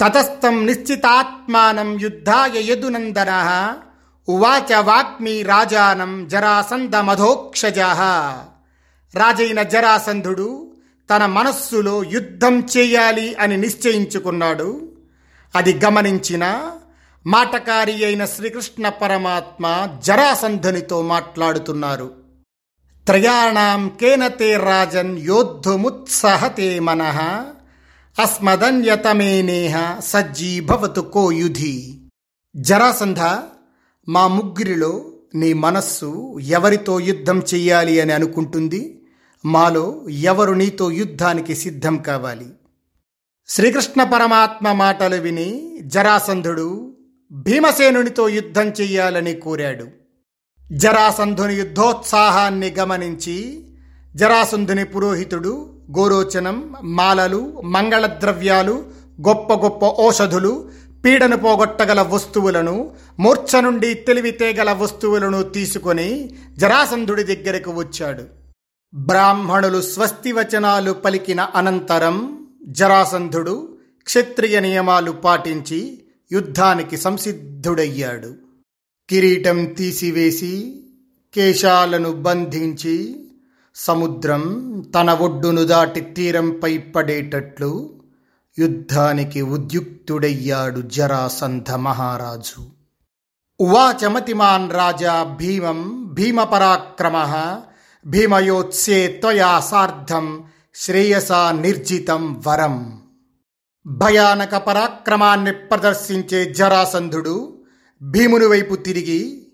తతస్థం నిశ్చితాత్మానం యుద్ధాయ యదునందన. ఉవాచ వాక్మి రాజానం జరాసంధమధోక్షజ రాజైన జరాసంధుడు తన మనస్సులో యుద్ధం చేయాలి అని నిశ్చయించుకున్నాడు. అది గమనించిన మాటకారి అయిన శ్రీకృష్ణ పరమాత్మ జరాసంధునితో మాట్లాడుతున్నారు. త్రయాణం కేనతే రాజన్ యోద్ధుముత్సహతే మనః. అస్మదన్యతమేనేహ సజ్జీభవతు కో కోయుధి జరాసంధ మా ముగ్గురిలో నీ మనస్సు ఎవరితో యుద్ధం చెయ్యాలి అని అనుకుంటుంది? మాలో ఎవరు నీతో యుద్ధానికి సిద్ధం కావాలి? శ్రీకృష్ణ పరమాత్మ మాటలు విని జరాసంధుడు భీమసేనునితో యుద్ధం చెయ్యాలని కోరాడు. జరాసంధుని యుద్ధోత్సాహాన్ని గమనించి జరాసంధుని పురోహితుడు గోరోచనం మాలలు మంగళ ద్రవ్యాలు గొప్ప గొప్ప ఔషధులు పీడను పోగొట్టగల వస్తువులను మూర్ఛ నుండి తెలివితేగల వస్తువులను తీసుకొని జరాసంధుడి దగ్గరకు వచ్చాడు. బ్రాహ్మణులు స్వస్తి వచనాలు పలికిన అనంతరం జరాసంధుడు క్షత్రియ నియమాలు పాటించి యుద్ధానికి సంసిద్ధుడయ్యాడు. కిరీటం తీసివేసి కేశాలను బంధించి సముద్రం తన ఒడ్డును దాటి తీరంపై పడేటట్లు యుద్ధానికి ఉద్యుక్తుడయ్యాడు జరాసంధ మహారాజు. ఉవాచమతిమాన్ రాజా భీమం భీమపరాక్రమ భీమయోత్సే త్వయా సార్ధం శ్రేయసా నిర్జితం వరం. భయానక పరాక్రమాన్ని ప్రదర్శించే జరాసంధుడు భీముని వైపు తిరిగి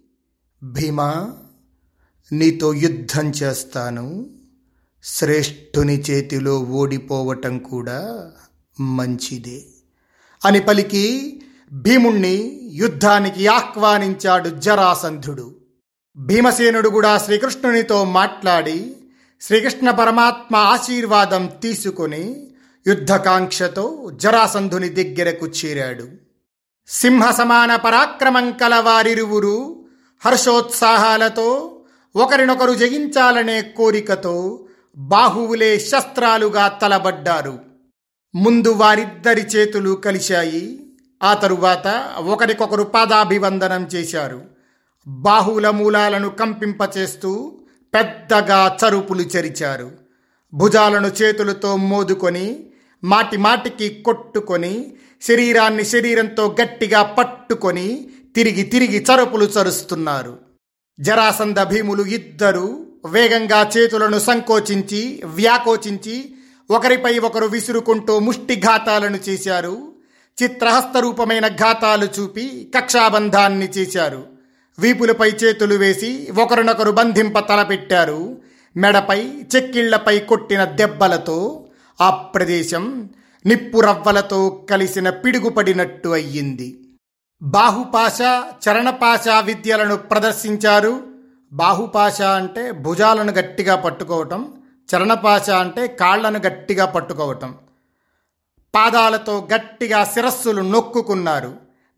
భీమా నీతో యుద్ధం చేస్తాను. శ్రేష్ఠుని చేతిలో ఓడిపోవటం కూడా మంచిదే. అని పలికి భీముణ్ణి యుద్ధానికి ఆహ్వానించాడు జరాసంధుడు. భీమసేనుడు కూడా శ్రీకృష్ణునితో మాట్లాడి శ్రీకృష్ణ పరమాత్మ ఆశీర్వాదం తీసుకొని యుద్ధకాంక్షతో జరాసంధుని దగ్గరకు చేరాడు. సింహ సమాన పరాక్రమం కల వారిరువురు హర్షోత్సాహాలతో ఒకరినొకరు జయించాలనే కోరికతో బాహువులే శస్త్రాలుగా తలబడ్డారు. ముందు వారిద్దరి చేతులు కలిశాయి. ఆ తరువాత ఒకరికొకరు పాదాభివందనం చేశారు. బాహువుల మూలాలను కంపింపచేస్తూ పెద్దగా చరుపులు చెరిచారు. భుజాలను చేతులతో మోదుకొని మాటి మాటికి కొట్టుకొని శరీరాన్ని శరీరంతో గట్టిగా పట్టుకొని తిరిగి తిరిగి చరుపులు చరుస్తున్నారు. జరాసంద భీములు ఇద్దరు వేగంగా చేతులను సంకోచించి వ్యాకోచించి ఒకరిపై ఒకరు విసురుకుంటూ ముష్టిఘాతాలను చేశారు. చిత్రహస్త రూపమైన ఘాతాలు చూపి కక్షాబంధాన్ని చేశారు. వీపులపై చేతులు వేసి ఒకరినొకరు బంధింప తలపెట్టారు. మెడపై చెక్కిళ్ళపై కొట్టిన దెబ్బలతో ఆ ప్రదేశం నిప్పు రవ్వలతో కలిసిన పిడుగుపడినట్టు అయ్యింది. బాహుపాశ చరణపాశ విద్యలను ప్రదర్శించారు. బాహుపాశ అంటే భుజాలను గట్టిగా పట్టుకోవటం చరణపాశ అంటే కాళ్ళను గట్టిగా పట్టుకోవటం. పాదాలతో గట్టిగా శిరస్సులు నొక్కుకున్నారు.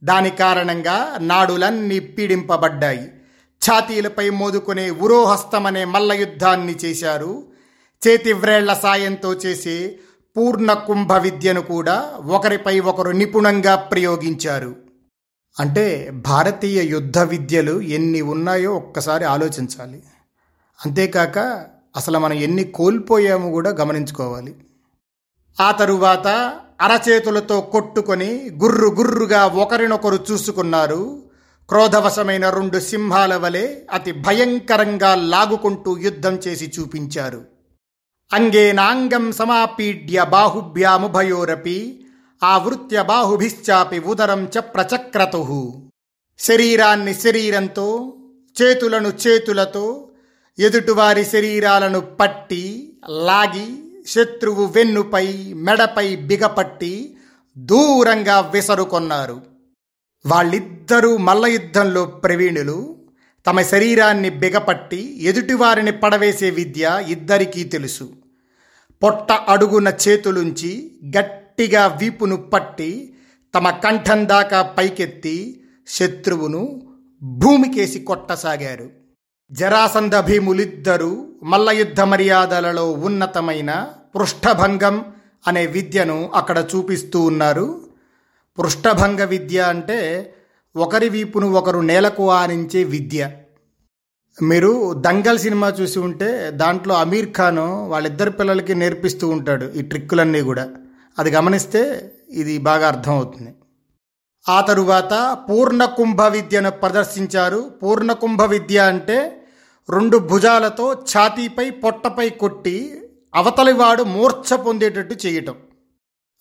దాని కారణంగా నాడులన్నీ పీడింపబడ్డాయి. ఛాతీలపై మోదుకునే ఉరోహస్తమనే మల్ల యుద్ధాన్ని చేశారు. చేతివ్రేళ్ళ సాయంతో చేసే పూర్ణ కుంభ విద్యను కూడా ఒకరిపై ఒకరు నిపుణంగా ప్రయోగించారు. అంటే భారతీయ యుద్ధ విద్యలు ఎన్ని ఉన్నాయో ఒక్కసారి ఆలోచించాలి. అంతేకాక అసలు మనం ఎన్ని కోల్పోయామో కూడా గమనించుకోవాలి. ఆ తరువాత అరచేతులతో కొట్టుకొని గుర్రు గుర్రుగా ఒకరినొకరు చూసుకున్నారు. క్రోధవశమైన రెండు సింహాల వలె అతి భయంకరంగా లాగుకుంటూ యుద్ధం చేసి చూపించారు. అంగే నాంగం సమాపీడ్య బాహుభ్యాముభయోరపి ఆవృత్య బాహుభిశ్చాపి ఉదరం చ ప్రచక్రతు. శరీరాన్ని శరీరంతో చేతులను చేతులతో ఎదుటివారి శరీరాలను పట్టి లాగి శత్రువు వెన్నుపై మెడపై బిగపట్టి దూరంగా విసరుకొన్నారు. వాళ్ళిద్దరూ మల్ల యుద్ధంలో ప్రవీణులు. తమ శరీరాన్ని బిగపట్టి ఎదుటివారిని పడవేసే విద్య ఇద్దరికీ తెలుసు. పొట్ట అడుగున చేతులుంచి గట్టి గట్టిగా వీపును పట్టి తమ కంఠం దాకా పైకెత్తి శత్రువును భూమికేసి కొట్టసాగారు. జరాసంధ భీములిద్దరూ మల్లయుద్ధ మర్యాదలలో ఉన్నతమైన పృష్ఠభంగం అనే విద్యను అక్కడ చూపిస్తూ ఉన్నారు. పృష్ఠభంగ విద్య అంటే ఒకరి వీపును ఒకరు నేలకు ఆనించే విద్య. మీరు దంగల్ సినిమా చూసి ఉంటే దాంట్లో అమీర్ ఖాన్ వాళ్ళిద్దరు పిల్లలకి నేర్పిస్తూ ఉంటాడు ఈ ట్రిక్కులన్నీ కూడా. అది గమనిస్తే ఇది బాగా అర్థమవుతుంది. ఆ తరువాత పూర్ణకుంభ విద్యను ప్రదర్శించారు. పూర్ణకుంభ విద్య అంటే రెండు భుజాలతో ఛాతీపై పొట్టపై కొట్టి అవతలివాడు మూర్ఛ పొందేటట్టు చేయటం.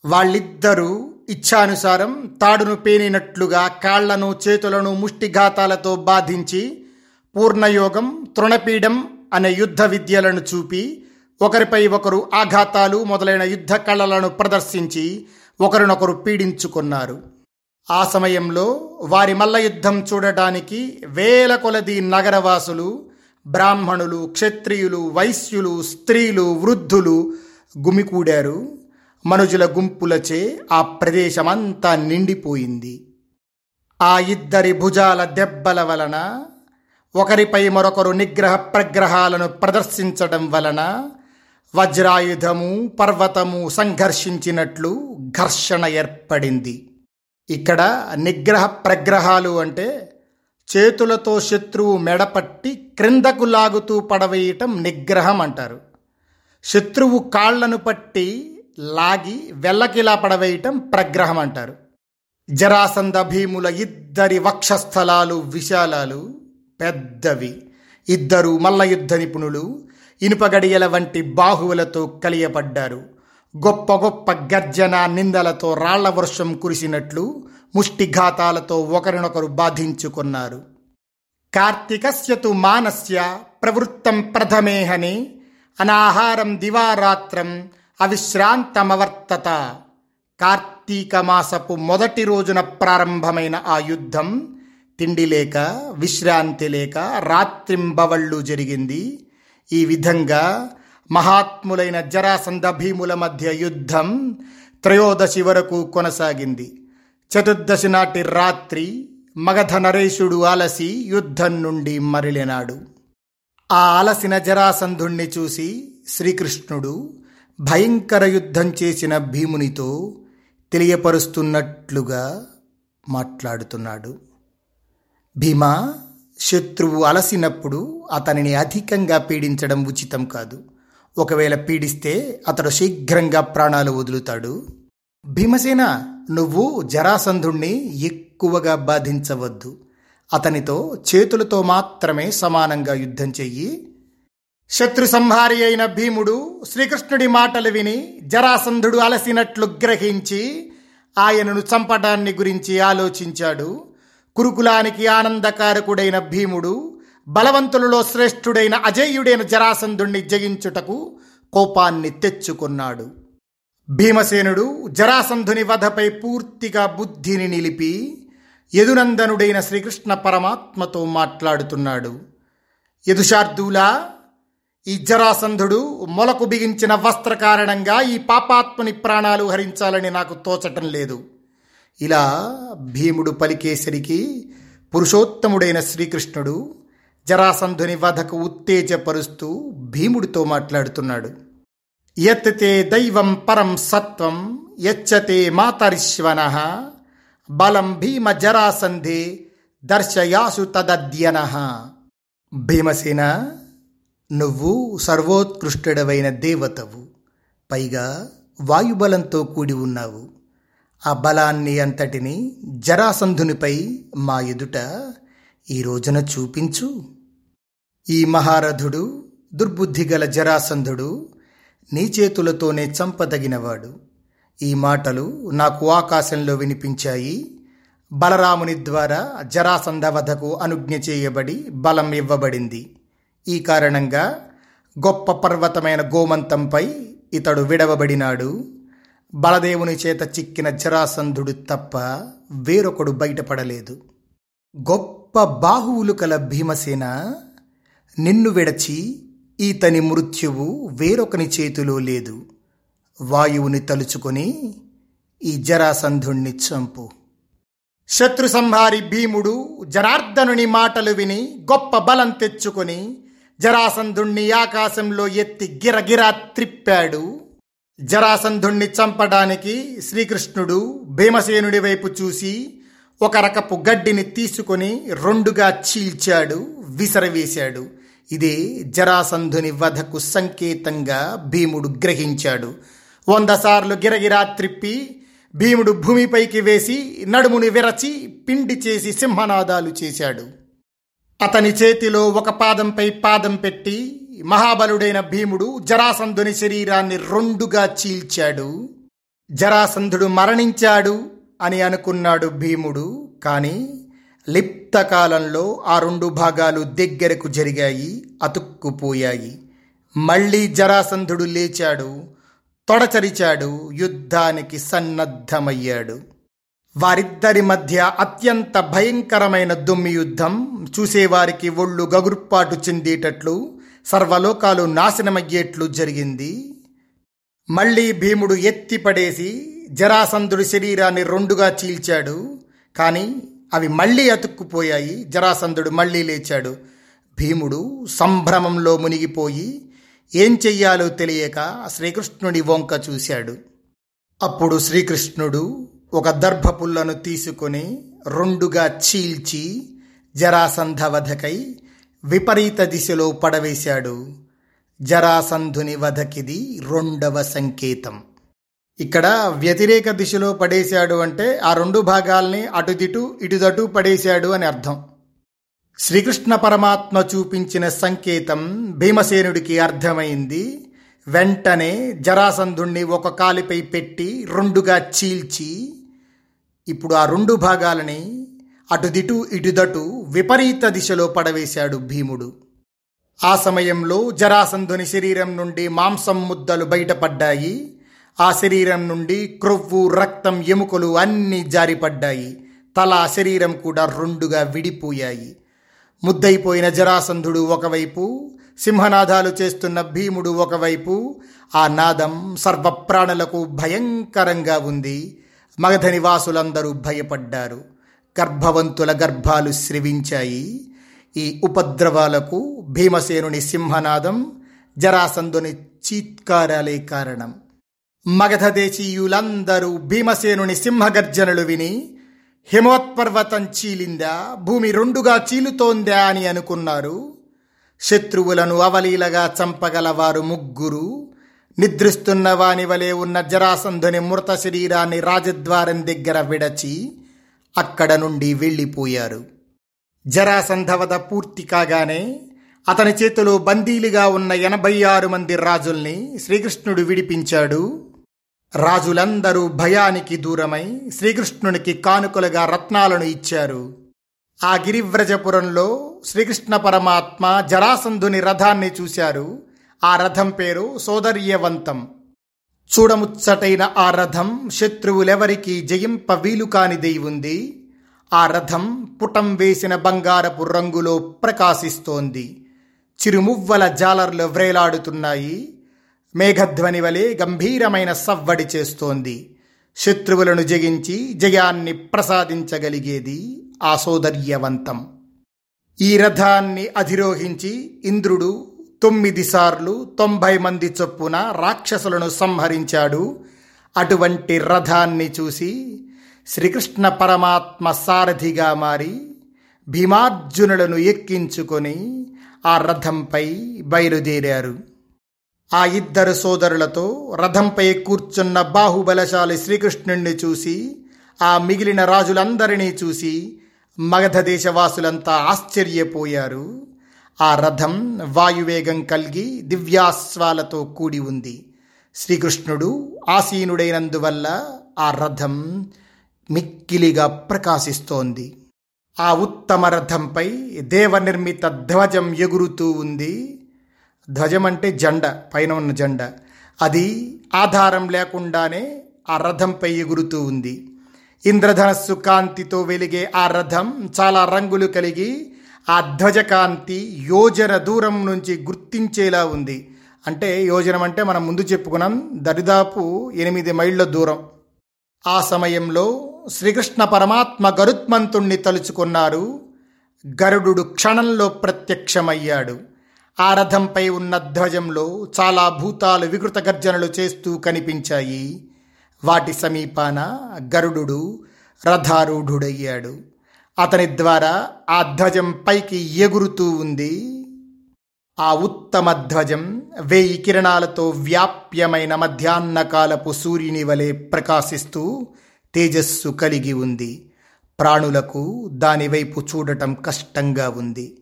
వాళ్ళిద్దరూ ఇచ్ఛానుసారం తాడును పేనినట్లుగా కాళ్ళను చేతులను ముష్టిఘాతాలతో బాధించి పూర్ణయోగం తృణపీడం అనే యుద్ధ విద్యలను చూపి ఒకరిపై ఒకరు ఆఘాతాలు మొదలైన యుద్ధ కళలను ప్రదర్శించి ఒకరినొకరు పీడించుకున్నారు. ఆ సమయంలో వారి మల్ల యుద్ధం చూడటానికి వేల కొలది నగరవాసులు బ్రాహ్మణులు క్షత్రియులు వైశ్యులు స్త్రీలు వృద్ధులు గుమికూడారు. మనుజుల గుంపులచే ఆ ప్రదేశమంతా నిండిపోయింది. ఆ ఇద్దరి భుజాల దెబ్బల వలన ఒకరిపై మరొకరు నిగ్రహ ప్రగ్రహాలను ప్రదర్శించడం వలన వజ్రాయుధము పర్వతము సంఘర్షించినట్లు ఘర్షణ ఏర్పడింది. ఇక్కడ నిగ్రహ ప్రగ్రహాలు అంటే చేతులతో శత్రువు మెడపట్టి క్రిందకు లాగుతూ పడవేయటం నిగ్రహం అంటారు. శత్రువు కాళ్ళను పట్టి లాగి వెల్లకిలా పడవేయటం ప్రగ్రహం అంటారు. జరాసంద భీముల ఇద్దరి వక్షస్థలాలు విశాలాలు పెద్దవి. ఇద్దరు మల్ల యుద్ధ నిపుణులు ఇనుపగడియల వంటి బాహువులతో కలియపడ్డారు గొప్ప గొప్ప గర్జన నిందలతో రాళ్ళ వర్షం కురిసినట్లు ముష్టిఘాతాలతో ఒకరినొకరు బాధించుకున్నారు. కార్తీకస్యతు మానస్య ప్రవృత్తం ప్రథమేహని అనాహారం దివారాత్రం అవిశ్రాంతమవర్తత. కార్తీక మాసపు మొదటి రోజున ప్రారంభమైన ఆ యుద్ధం తిండి లేక విశ్రాంతి లేక రాత్రింబవళ్ళు జరిగింది. ఈ విధంగా మహాత్ములైన జరాసంధ భీముల మధ్య యుద్ధం త్రయోదశి వరకు కొనసాగింది. చతుర్దశి నాటి రాత్రి మగధ నరేషుడు అలసి యుద్ధం నుండి మరలినాడు. ఆ అలసిన జరాసంధుణ్ణి చూసి శ్రీకృష్ణుడు భయంకర యుద్ధం చేసిన భీమునితో తెలియపరుస్తున్నట్లుగా మాట్లాడుతున్నాడు. భీమా శత్రువు అలసినప్పుడు అతనిని అధికంగా పీడించడం ఉచితం కాదు. ఒకవేళ పీడిస్తే అతడు శీఘ్రంగా ప్రాణాలు వదులుతాడు. భీమసేన నువ్వు జరాసంధుణ్ణి ఎక్కువగా బాధించవద్దు. అతనితో చేతులతో మాత్రమే సమానంగా యుద్ధం చెయ్యి. శత్రు సంహారి అయిన భీముడు శ్రీకృష్ణుడి మాటలు విని జరాసంధుడు అలసినట్లు గ్రహించి ఆయనను చంపడాన్ని గురించి ఆలోచించాడు. కురుకులానికి ఆనందకారకుడైన భీముడు బలవంతులలో శ్రేష్ఠుడైన అజేయుడైన జరాసంధుణ్ణి జయించుటకు కోపాన్ని తెచ్చుకున్నాడు. భీమసేనుడు జరాసంధుని వధపై పూర్తిగా బుద్ధిని నిలిపి యదునందనుడైన శ్రీకృష్ణ పరమాత్మతో మాట్లాడుతున్నాడు. యదుశార్దూలా ఈ జరాసంధుడు మొలకు బిగించిన వస్త్ర కారణంగా ఈ పాపాత్మని ప్రాణాలు హరించాలని నాకు తోచటం లేదు. ఇలా భీముడు పలికేసరికి పురుషోత్తముడైన శ్రీకృష్ణుడు జరాసంధుని వధకు ఉత్తేజపరుస్తూ భీముడితో మాట్లాడుతున్నాడు. యత్తే దైవం పరం సత్వం యచ్చతే మాతరిశ్వన బలం భీమ జరాసంధే దర్శయాసు తదద్యన భీమసేన నువ్వు సర్వోత్కృష్టుడవైన దేవతవు పైగా వాయుబలంతో కూడి ఉన్నావు. ఆ బలాన్ని అంతటిని జరాసంధునిపై మా ఎదుట ఈ రోజున చూపించు. ఈ మహారథుడు దుర్బుద్ధి గల జరాసంధుడు నీ చేతులతోనే చంపదగినవాడు. ఈ మాటలు నాకు ఆకాశంలో వినిపించాయి. బలరాముని ద్వారా జరాసంధ వధకు అనుజ్ఞ చేయబడి బలం ఇవ్వబడింది. ఈ కారణంగా గొప్ప పర్వతమైన గోమంతంపై ఇతడు విడవబడినాడు. బలదేవుని చేత చిక్కిన జరాసంధుడు తప్ప వేరొకడు బయటపడలేదు. గొప్ప బాహువులు కల భీమసేన నిన్ను విడచి ఈతని మృత్యువు వేరొకని చేతిలో లేదు. వాయువుని తలుచుకొని ఈ జరాసంధుణ్ణి చంపు. శత్రు సంహారి భీముడు జనార్దనుని మాటలు విని గొప్ప బలం తెచ్చుకొని జరాసంధుణ్ణి ఆకాశంలో ఎత్తి గిరగిరా త్రిప్పాడు. జరాసంధుణ్ణి చంపడానికి శ్రీకృష్ణుడు భీమసేనుడి వైపు చూసి ఒక రకపు గడ్డిని తీసుకొని రెండుగా చీల్చాడు విసరవేశాడు. ఇదే జరాసంధుని వధకు సంకేతంగా భీముడు గ్రహించాడు. వంద సార్లు గిరగిరా త్రిప్పి భీముడు భూమిపైకి వేసి నడుముని విరచి పిండి చేసి సింహనాదాలు చేశాడు. అతని చేతిలో ఒక పాదంపై పాదం పెట్టి మహాబలుడైన భీముడు జరాసంధుని శరీరాన్ని రెండుగా చీల్చాడు. జరాసంధుడు మరణించాడు అని అనుకున్నాడు భీముడు కానీ లిప్త కాలంలో ఆ రెండు భాగాలు దగ్గరకు జరిగాయి అతుక్కుపోయాయి. మళ్ళీ జరాసంధుడు లేచాడు తొడచరిచాడు యుద్ధానికి సన్నద్ధమయ్యాడు. వారిద్దరి మధ్య అత్యంత భయంకరమైన దుమ్మి యుద్ధం చూసేవారికి ఒళ్ళు గగుర్పాటు చెందేటట్లు సర్వలోకాలు నాశనమయ్యేట్లు జరిగింది. మళ్ళీ భీముడు ఎత్తిపడేసి జరాసంధుడి శరీరాన్ని రెండుగా చీల్చాడు. కానీ అవి మళ్ళీ అతుక్కుపోయాయి. జరాసంధుడు మళ్ళీ లేచాడు. భీముడు సంభ్రమంలో మునిగిపోయి ఏం చెయ్యాలో తెలియక శ్రీకృష్ణుడి వంక చూశాడు. అప్పుడు శ్రీకృష్ణుడు ఒక దర్భపుల్లను తీసుకొని రెండుగా చీల్చి జరాసంధ విపరీత దిశలో పడవేశాడు. జరాసంధుని వధకిది రెండవ సంకేతం. ఇక్కడ వ్యతిరేక దిశలో పడేశాడు అంటే ఆ రెండు భాగాల్ని అటుదిటు ఇటుదటు పడేశాడు అని అర్థం. శ్రీకృష్ణ పరమాత్మ చూపించిన సంకేతం భీమసేనుడికి అర్థమైంది. వెంటనే జరాసంధుణ్ణి ఒక కాలిపై పెట్టి రెండుగా చీల్చి ఇప్పుడు ఆ రెండు భాగాలని అటుదిటు ఇటుదటు విపరీత దిశలో పడవేశాడు భీముడు. ఆ సమయంలో జరాసంధుని శరీరం నుండి మాంసం ముద్దలు బయటపడ్డాయి. ఆ శరీరం నుండి క్రొవ్వు రక్తం ఎముకలు అన్నీ జారిపడ్డాయి. తల శరీరం కూడా రెండుగా విడిపోయాయి. ముద్దైపోయిన జరాసంధుడు ఒకవైపు సింహనాదాలు చేస్తున్న భీముడు ఒకవైపు ఆ నాదం సర్వప్రాణులకు భయంకరంగా ఉంది. మగధ నివాసులందరూ భయపడ్డారు. గర్భవంతుల గర్భాలు స్రవించాయి. ఈ ఉపద్రవాలకు భీమసేనుని సింహనాదం జరాసంధుని చీత్కారాలే కారణం. మగధ దేశీయులందరూ భీమసేనుని సింహగర్జనలు విని హిమోత్పర్వతం చీలిందా భూమి రెండుగా చీలుతోందా అని అనుకున్నారు. శత్రువులను అవలీలగా చంపగలవారు ముగ్గురు. నిద్రిస్తున్న వాని వలె ఉన్న జరాసంధుని మృత శరీరాన్ని రాజద్వారం దగ్గర విడచి అక్కడ నుండి వెళ్ళిపోయారు. జరాసంధవద పూర్తి కాగానే అతని చేతిలో బందీలుగా ఉన్న ఎనభై ఆరు మంది రాజుల్ని శ్రీకృష్ణుడు విడిపించాడు. రాజులందరూ భయానికి దూరమై శ్రీకృష్ణునికి కానుకలుగా రత్నాలను ఇచ్చారు. ఆ గిరివ్రజపురంలో శ్రీకృష్ణ పరమాత్మ జరాసంధుని రథాన్ని చూశారు. ఆ రథం పేరు సోదర్యవంతం. చూడముచ్చటైన ఆ రథం శత్రువులెవరికి జయింప వీలు కానిదై ఉంది ఆ రథం పుటం వేసిన బంగారపు రంగులో ప్రకాశిస్తోంది. చిరుమువ్వల జాలర్లు వ్రేలాడుతున్నాయి. మేఘధ్వని వలె గంభీరమైన సవ్వడి చేస్తోంది. శత్రువులను జగించి జయాన్ని ప్రసాదించగలిగేది ఆ సోదర్యవంతం. ఈ రథాన్ని అధిరోహించి ఇంద్రుడు తొమ్మిది సార్లు తొంభై మంది చొప్పున రాక్షసులను సంహరించాడు. అటువంటి రథాన్ని చూసి శ్రీకృష్ణ పరమాత్మ సారథిగా మారి భీమార్జునులను ఎక్కించుకొని ఆ రథంపై బయలుదేరారు. ఆ ఇద్దరు సోదరులతో రథంపై కూర్చున్న బాహుబలశాలి శ్రీకృష్ణుణ్ణి చూసి ఆ మిగిలిన రాజులందరినీ చూసి మగధ దేశవాసులంతా ఆశ్చర్యపోయారు. ఆ రథం వాయువేగం కలిగి దివ్యాస్వాలతో కూడి ఉంది. శ్రీకృష్ణుడు ఆసీనుడైనందువల్ల ఆ రథం మిక్కిలిగా ప్రకాశిస్తోంది. ఆ ఉత్తమ రథంపై దేవనిర్మిత ధ్వజం ఎగురుతూ ఉంది. ధ్వజం అంటే జెండ పైన ఉన్న జెండ. అది ఆధారం లేకుండానే ఆ రథంపై ఎగురుతూ ఉంది. ఇంద్రధనస్సు కాంతితో వెలిగే ఆ రథం చాలా రంగులు కలిగి ఆ ధ్వజకాంతి యోజన దూరం నుంచి గుర్తించేలా ఉంది. అంటే యోజనం అంటే మనం ముందు చెప్పుకున్నాం దరిదాపు ఎనిమిది మైళ్ళ దూరం. ఆ సమయంలో శ్రీకృష్ణ పరమాత్మ గరుత్మంతుణ్ణి తలుచుకున్నారు గరుడు క్షణంలో ప్రత్యక్షమయ్యాడు. ఆ రథంపై ఉన్న ధ్వజంలో చాలా భూతాలు వికృత గర్జనలు చేస్తూ కనిపించాయి. వాటి సమీపాన గరుడు రథారూఢుడయ్యాడు. అతని ద్వారా ఆ ధ్వజం పైకి ఎగురుతూ ఉంది. ఆ ఉత్తమ ధ్వజం వేయి కిరణాలతో వ్యాప్యమైన మధ్యాహ్నకాలపు సూర్యుని వలె ప్రకాశిస్తూ తేజస్సు కలిగి ఉంది. ప్రాణులకు దానివైపు చూడటం కష్టంగా ఉంది.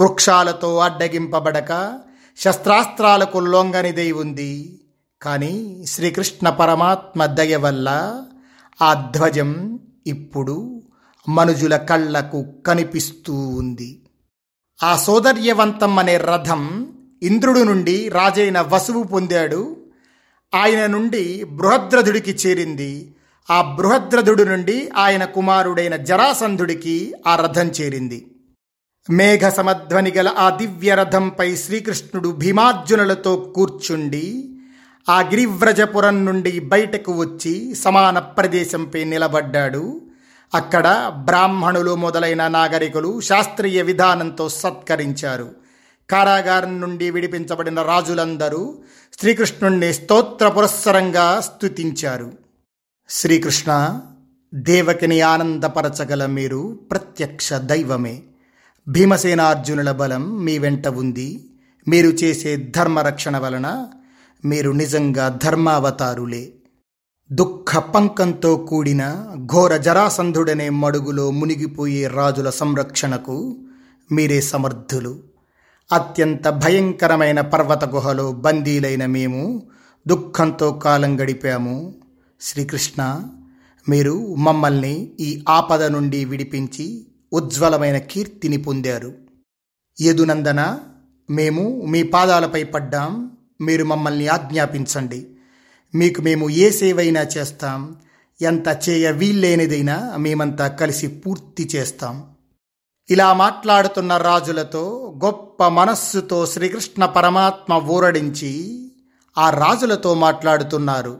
వృక్షాలతో అడ్డగింపబడక శస్త్రాస్త్రాలకు లొంగనిదై ఉంది. కానీ శ్రీకృష్ణ పరమాత్మ దయ వల్ల ఆ ధ్వజం ఇప్పుడు మనుజుల కళ్ళకు కనిపిస్తూ ఉంది. ఆ సోదర్యవంతం అనే రథం ఇంద్రుడు నుండి రాజైన వసువు పొందాడు. ఆయన నుండి బృహద్రథుడికి చేరింది. ఆ బృహద్రథుడు నుండి ఆయన కుమారుడైన జరాసంధుడికి ఆ రథం చేరింది. మేఘ సమధ్వని గల ఆ దివ్య రథంపై శ్రీకృష్ణుడు భీమార్జునులతో కూర్చుండి ఆ గిరివ్రజపురం నుండి బయటకు వచ్చి సమాన ప్రదేశంపై నిలబడ్డాడు. అక్కడ బ్రాహ్మణులు మొదలైన నాగరికులు శాస్త్రీయ విధానంతో సత్కరించారు. కారాగారం నుండి విడిపించబడిన రాజులందరూ శ్రీకృష్ణుణ్ణి స్తోత్ర పురస్సరంగా స్తుతించారు. శ్రీకృష్ణ దేవకిని ఆనందపరచగల మీరు ప్రత్యక్ష దైవమే. భీమసేనార్జునుల బలం మీ వెంట ఉంది. మీరు చేసే ధర్మరక్షణ వలన మీరు నిజంగా ధర్మావతారులే. దుఃఖ పంకంతో కూడిన ఘోర జరాసంధుడనే మడుగులో మునిగిపోయే రాజుల సంరక్షణకు మీరే సమర్థులు. అత్యంత భయంకరమైన పర్వత గుహలో బందీలైన మేము దుఃఖంతో కాలం గడిపాము. శ్రీకృష్ణ మీరు మమ్మల్ని ఈ ఆపద నుండి విడిపించి ఉజ్వలమైన కీర్తిని పొందారు. యదునందన మేము మీ పాదాలపై పడ్డాం. మీరు మమ్మల్ని ఆజ్ఞాపించండి. మీకు మేము ఏ సేవైనా చేస్తాం. ఎంత చేయ వీల్లేనిదైనా మేమంతా కలిసి పూర్తి చేస్తాం. ఇలా మాట్లాడుతున్న రాజులతో గొప్ప మనస్సుతో శ్రీకృష్ణ పరమాత్మ ఊరడించి ఆ రాజులతో మాట్లాడుతున్నారు.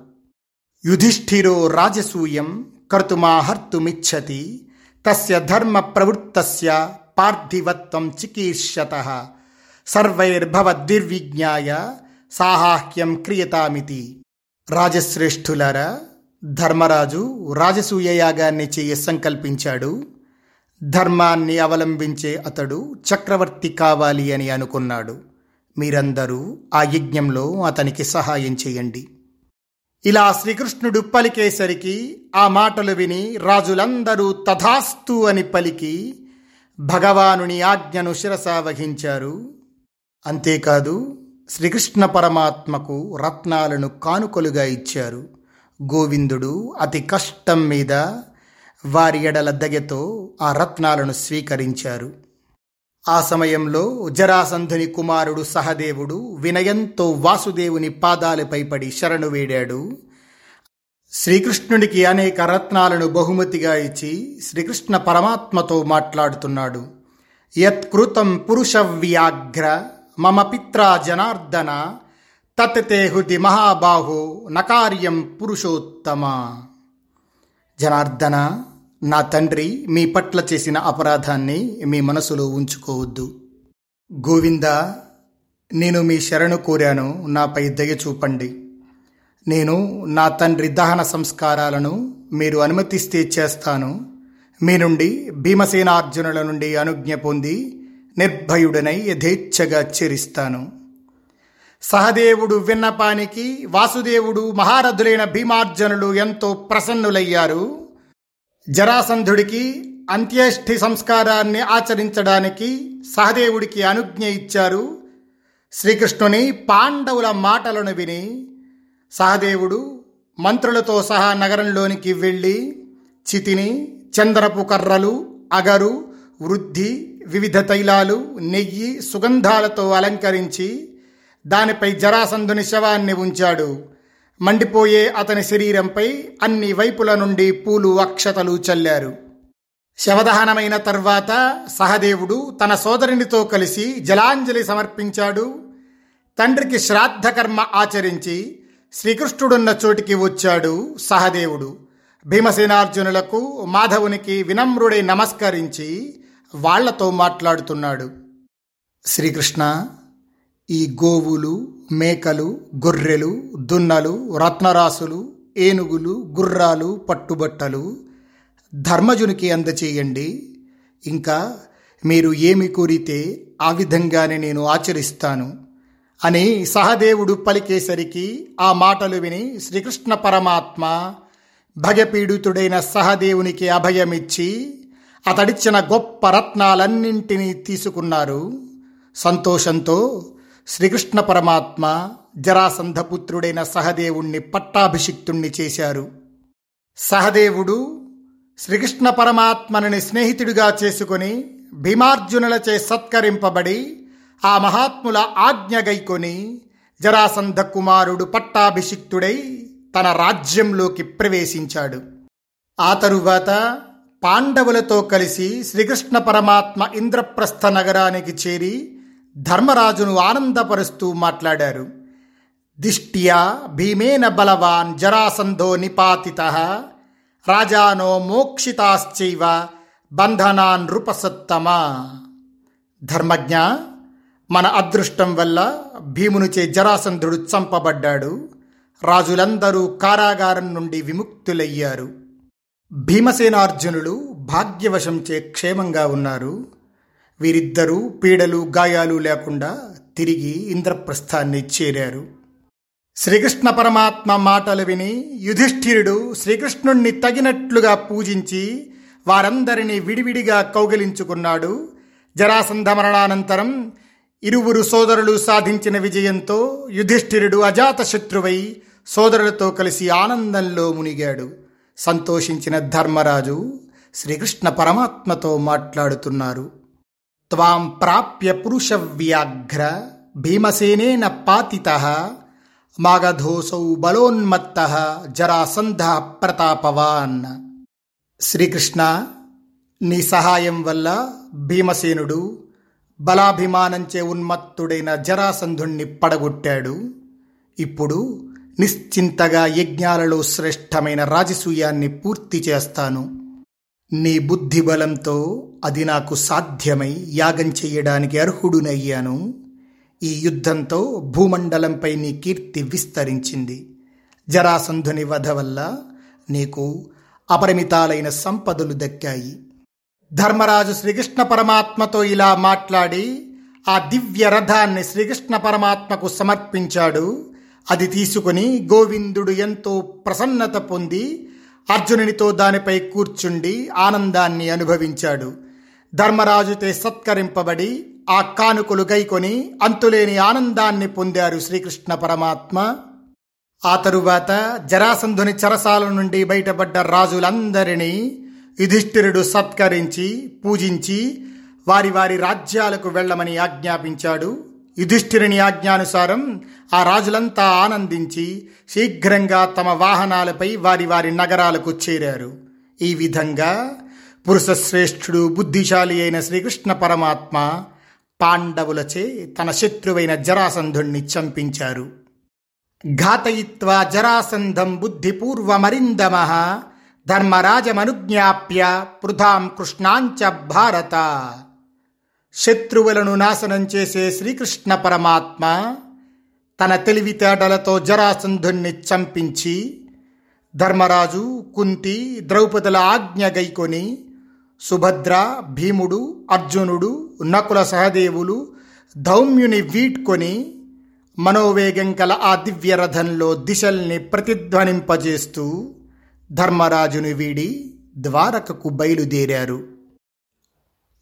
యుధిష్ఠిరో రాజసూయం కర్తుమాహర్తుమిచ్చతి తస్య ధర్మ ప్రవృత్తస్య పార్థివత్వం చికీర్షత సర్వైర్భవద్విర్విజ్ఞాయ సాహాహ్యం క్రియతామితి. రాజశ్రేష్ఠులారా ధర్మరాజు రాజసూయ యాగాన్ని చేయ సంకల్పించాడు. ధర్మాన్ని అవలంబించే అతడు చక్రవర్తి కావాలి అని అనుకున్నాడు. మీరందరూ ఆ యజ్ఞంలో అతనికి సహాయం చేయండి. ఇలా శ్రీకృష్ణుడు పలికేసరికి ఆ మాటలు విని రాజులందరూ తథాస్తు అని పలికి భగవానుని ఆజ్ఞను శిరసా వహించారు అంతేకాదు శ్రీకృష్ణ పరమాత్మకు రత్నాలను కానుకలుగా ఇచ్చారు. గోవిందుడు అతి కష్టం మీద వారి ఎడల దగ్గతో ఆ రత్నాలను స్వీకరించారు. ఆ సమయంలో జరాసంధుని కుమారుడు సహదేవుడు వినయంతో వాసుదేవుని పాదాలపై పడి శరణు వేడాడు. శ్రీకృష్ణుడికి అనేక రత్నాలను బహుమతిగా ఇచ్చి శ్రీకృష్ణ పరమాత్మతో మాట్లాడుతున్నాడు. యత్కృతం పురుష వ్యాఘ్ర మమ పిత్రా జనార్దన తత్తే హృది నకార్యం పురుషోత్తమ జనార్దన నా తండ్రి మీ పట్ల చేసిన అపరాధాన్ని మీ మనసులో ఉంచుకోవద్దు. గోవింద నేను మీ శరణు కోరాను నాపై దయ చూపండి. నేను నా తండ్రి దహన సంస్కారాలను మీరు అనుమతిస్తే చేస్తాను. మీ నుండి భీమసేనార్జునుల నుండి అనుజ్ఞ పొంది నిర్భయుడనై యథేచ్ఛగా చెరిస్తాను సహదేవుడు విన్నపానికి వాసుదేవుడు మహారథులైన భీమార్జునులు ఎంతో ప్రసన్నులయ్యారు. జరాసంధుడికి అంత్యేష్ఠి సంస్కారాన్ని ఆచరించడానికి సహదేవుడికి అనుజ్ఞ ఇచ్చారు. శ్రీకృష్ణుని పాండవుల మాటలను విని సహదేవుడు మంత్రులతో సహా నగరంలోనికి వెళ్ళి చితిని చంద్రపు కర్రలు అగరు వృద్ధి వివిధ తైలాలు నెయ్యి సుగంధాలతో అలంకరించి దానిపై జరాసంధుని శవాన్ని ఉంచాడు. మండిపోయే అతని శరీరంపై అన్ని వైపుల నుండి పూలు అక్షతలు చల్లారు. శవదహనమైన తర్వాత సహదేవుడు తన సోదరునితో కలిసి జలాంజలి సమర్పించాడు. తండ్రికి శ్రాద్ధకర్మ ఆచరించి శ్రీకృష్ణుడున్న చోటికి వచ్చాడు సహదేవుడు. భీమసేనార్జునులకు మాధవునికి వినమ్రుడై నమస్కరించి వాళ్ళతో మాట్లాడుతున్నాడు. శ్రీకృష్ణ ఈ గోవులు మేకలు గొర్రెలు దున్నలు రత్నరాసులు ఏనుగులు గుర్రాలు పట్టుబట్టలు ధర్మజునికి అందచేయండి. ఇంకా మీరు ఏమి కోరితే ఆ విధంగానే నేను ఆచరిస్తాను అని సహదేవుడు పలికేసరికి ఆ మాటలు విని శ్రీకృష్ణ పరమాత్మ భగపీడితుడైన సహదేవునికి అభయమిచ్చి అతడిచ్చిన గొప్ప రత్నాలన్నింటినీ తీసుకున్నారు. సంతోషంతో శ్రీకృష్ణ పరమాత్మ జరాసంధపుత్రుడైన సహదేవుణ్ణి పట్టాభిషిక్తుణ్ణి చేశారు. సహదేవుడు శ్రీకృష్ణ పరమాత్మని స్నేహితుడిగా చేసుకుని భీమార్జునులచే సత్కరింపబడి ఆ మహాత్ముల ఆజ్ఞ గైకొని జరాసంధ కుమారుడు పట్టాభిషిక్తుడై తన రాజ్యంలోకి ప్రవేశించాడు. ఆ తరువాత పాండవులతో కలిసి శ్రీకృష్ణ పరమాత్మ ఇంద్రప్రస్థ నగరానికి చేరి ధర్మరాజును ఆనందపరుస్తూ మాట్లాడారు. దిష్ట్యా భీమేన బలవాన్ జరాసంధో నిపాతిత రాజానో మోక్షితాశ్చైవ బంధనాన్ నృపసత్తమా. ధర్మజ్ఞ మన అదృష్టం వల్ల భీమునిచే జరాసంధుడు చంపబడ్డాడు. రాజులందరూ కారాగారం నుండి విముక్తులయ్యారు. భీమసేనార్జునులు భాగ్యవశంచే క్షేమంగా ఉన్నారు. వీరిద్దరూ పీడలు గాయాలు లేకుండా తిరిగి ఇంద్రప్రస్థాన్ని చేరారు. శ్రీకృష్ణ పరమాత్మ మాటలు విని యుధిష్ఠిరుడు శ్రీకృష్ణుణ్ణి తగినట్లుగా పూజించి వారందరినీ విడివిడిగా కౌగిలించుకున్నాడు. జరాసంధ మరణానంతరం ఇరువురు సోదరులు సాధించిన విజయంతో యుధిష్ఠిరుడు అజాతశత్రువై సోదరులతో కలిసి ఆనందంలో మునిగాడు. సంతోషించిన ధర్మరాజు శ్రీకృష్ణ పరమాత్మతో మాట్లాడుతున్నారు. త్వాం ప్రాప్య పురుష వ్యాఘ్ర భీమసేనేన పాతిత మాగధోసౌ బలోన్మత్త జరాసంధ ప్రతాపవాన్. శ్రీకృష్ణ నీ సహాయం వల్ల భీమసేనుడు బలాభిమానంచే ఉన్మత్తుడైన జరాసంధుణ్ణి పడగొట్టాడు. ఇప్పుడు నిశ్చింతగా యజ్ఞాలలో శ్రేష్టమైన రాజసూయాన్ని పూర్తి చేస్తాను. నీ బుద్ధిబలంతో అది నాకు సాధ్యమై యాగం చెయ్యడానికి అర్హుడునయ్యాను. ఈ యుద్ధంతో భూమండలంపై నీ కీర్తి విస్తరించింది. జరాసంధుని వధ వల్ల నీకు అపరిమితాలైన సంపదలు దక్కాయి. ధర్మరాజు శ్రీకృష్ణ పరమాత్మతో ఇలా మాట్లాడి ఆ దివ్య రథాన్ని శ్రీకృష్ణ పరమాత్మకు సమర్పించాడు. అది తీసుకుని గోవిందుడు ఎంతో ప్రసన్నత పొంది అర్జునునితో దానిపై కూర్చుండి ఆనందాన్ని అనుభవించాడు. ధర్మరాజుతే సత్కరింపబడి ఆ కానుకలు గైకొని అంతులేని ఆనందాన్ని పొందారు శ్రీకృష్ణ పరమాత్మ. ఆ తరువాత జరాసంధుని చరసాల నుండి బయటపడ్డ రాజులందరినీ యుధిష్ఠిరుడు సత్కరించి పూజించి వారి వారి రాజ్యాలకు వెళ్ళమని ఆజ్ఞాపించాడు. యుధిష్ఠిరుని ఆజ్ఞానుసారం ఆ రాజులంతా ఆనందించి శీఘ్రంగా తమ వాహనాలపై వారి వారి నగరాలకు చేరారు. ఈ విధంగా పురుషశ్రేష్ఠుడు బుద్ధిశాలి అయిన శ్రీకృష్ణ పరమాత్మ పాండవులచే తన శత్రువైన జరాసంధుణ్ణి చంపించారు. ఘాతయిత్వా జరాసంధం బుద్ధిపూర్వమరిందమ ధర్మరాజమనుజ్ఞాప్య పృథాం కృష్ణాంచ భారత శత్రువులను నాశనం చేసే శ్రీకృష్ణ పరమాత్మ తన తెలివితేటలతో జరాసంధుణ్ణి చంపించి ధర్మరాజు కుంతి ద్రౌపదుల ఆజ్ఞ గైకొని సుభద్ర భీముడు అర్జునుడు నకుల సహదేవులు ధౌమ్యుని వీడ్కొని మనోవేగం కల ఆ దివ్యరథంలో దిశల్ని ప్రతిధ్వనింపజేస్తూ ధర్మరాజుని వీడి ద్వారకకు బయలుదేరారు.